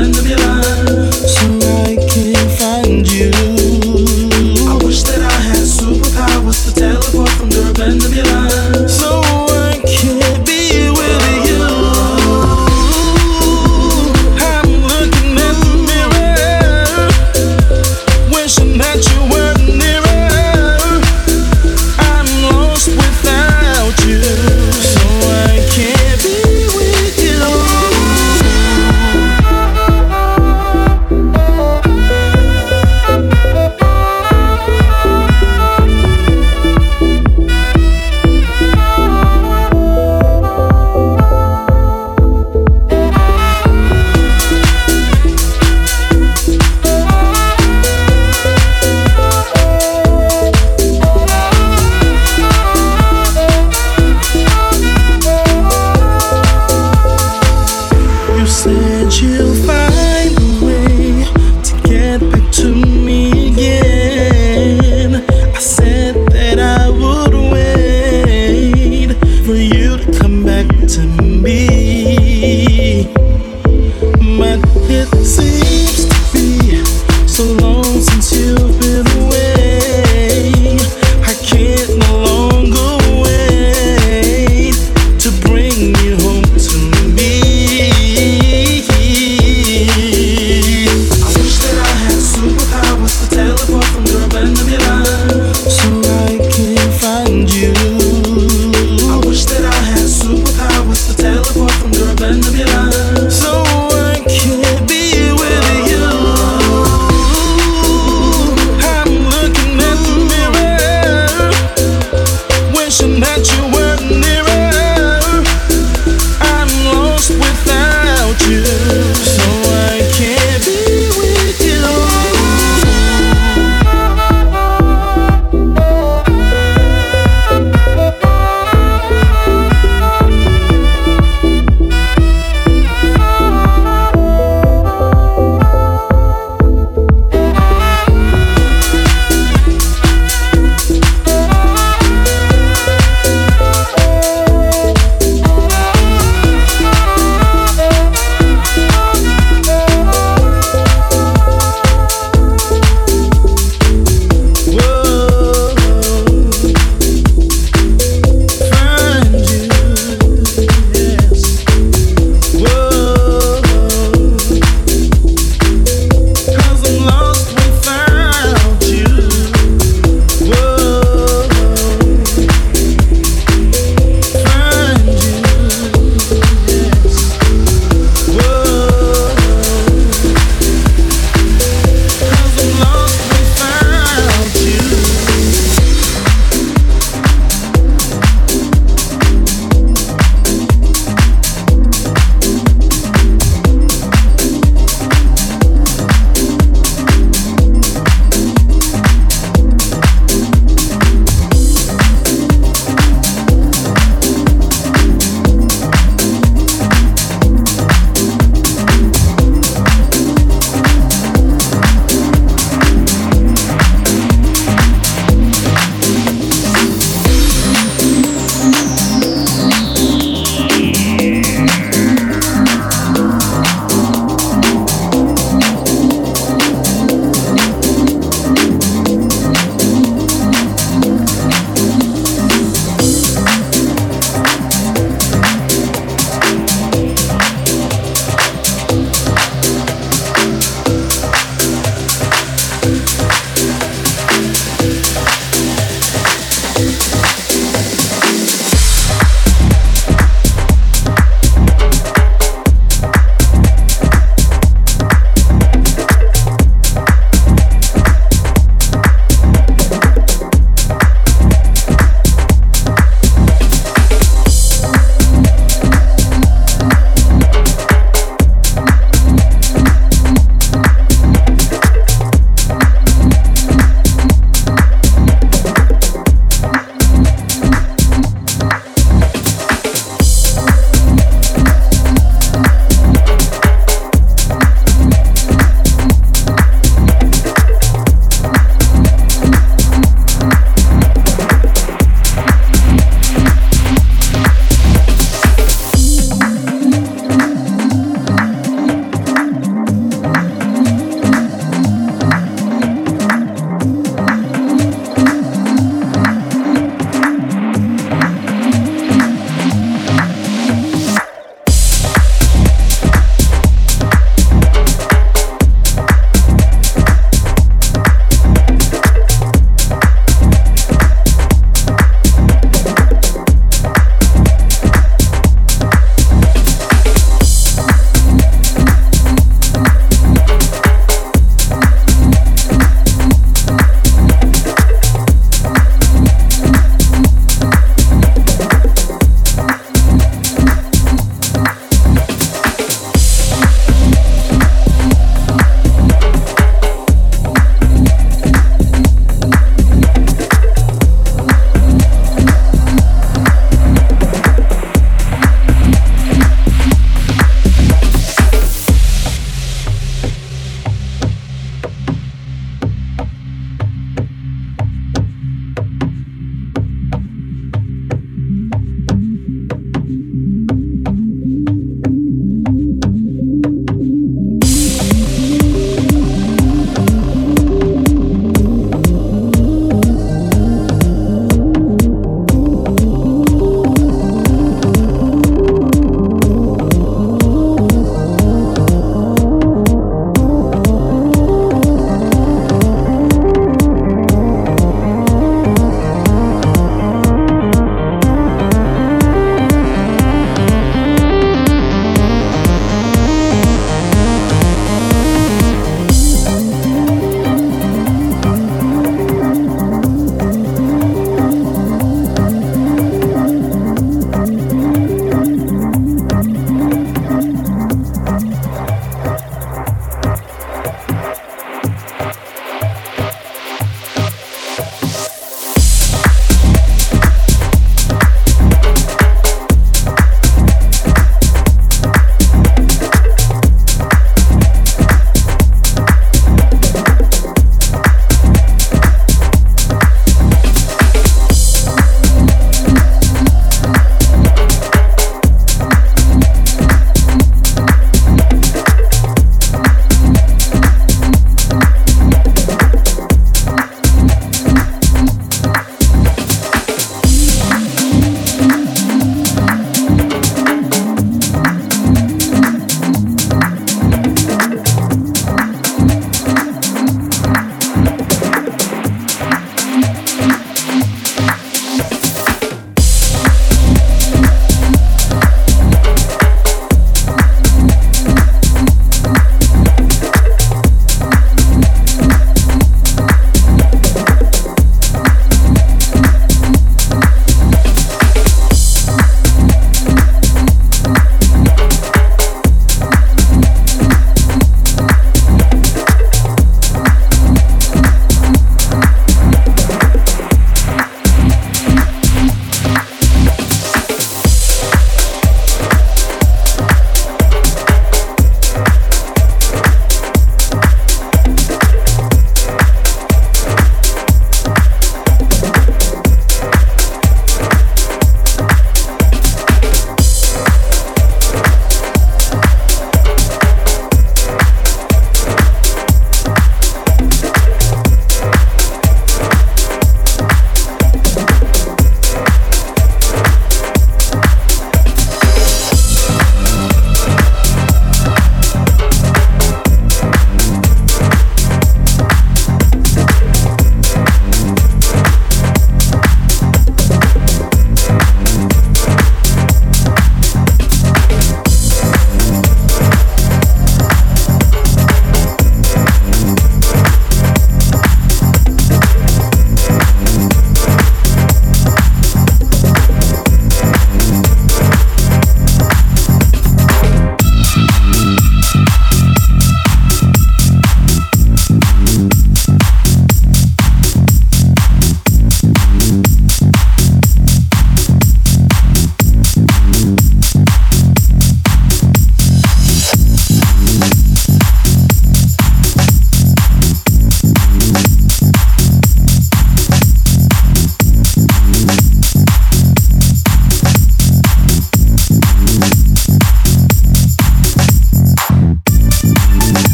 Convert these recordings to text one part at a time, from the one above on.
turn to be alive.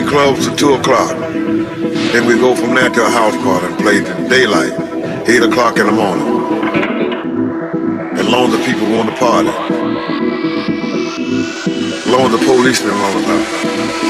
play clubs to 2 o'clock. Then we go from there to a house party and play to daylight, 8 o'clock in the morning. As long as the people want to party. As long as the policemen want to party.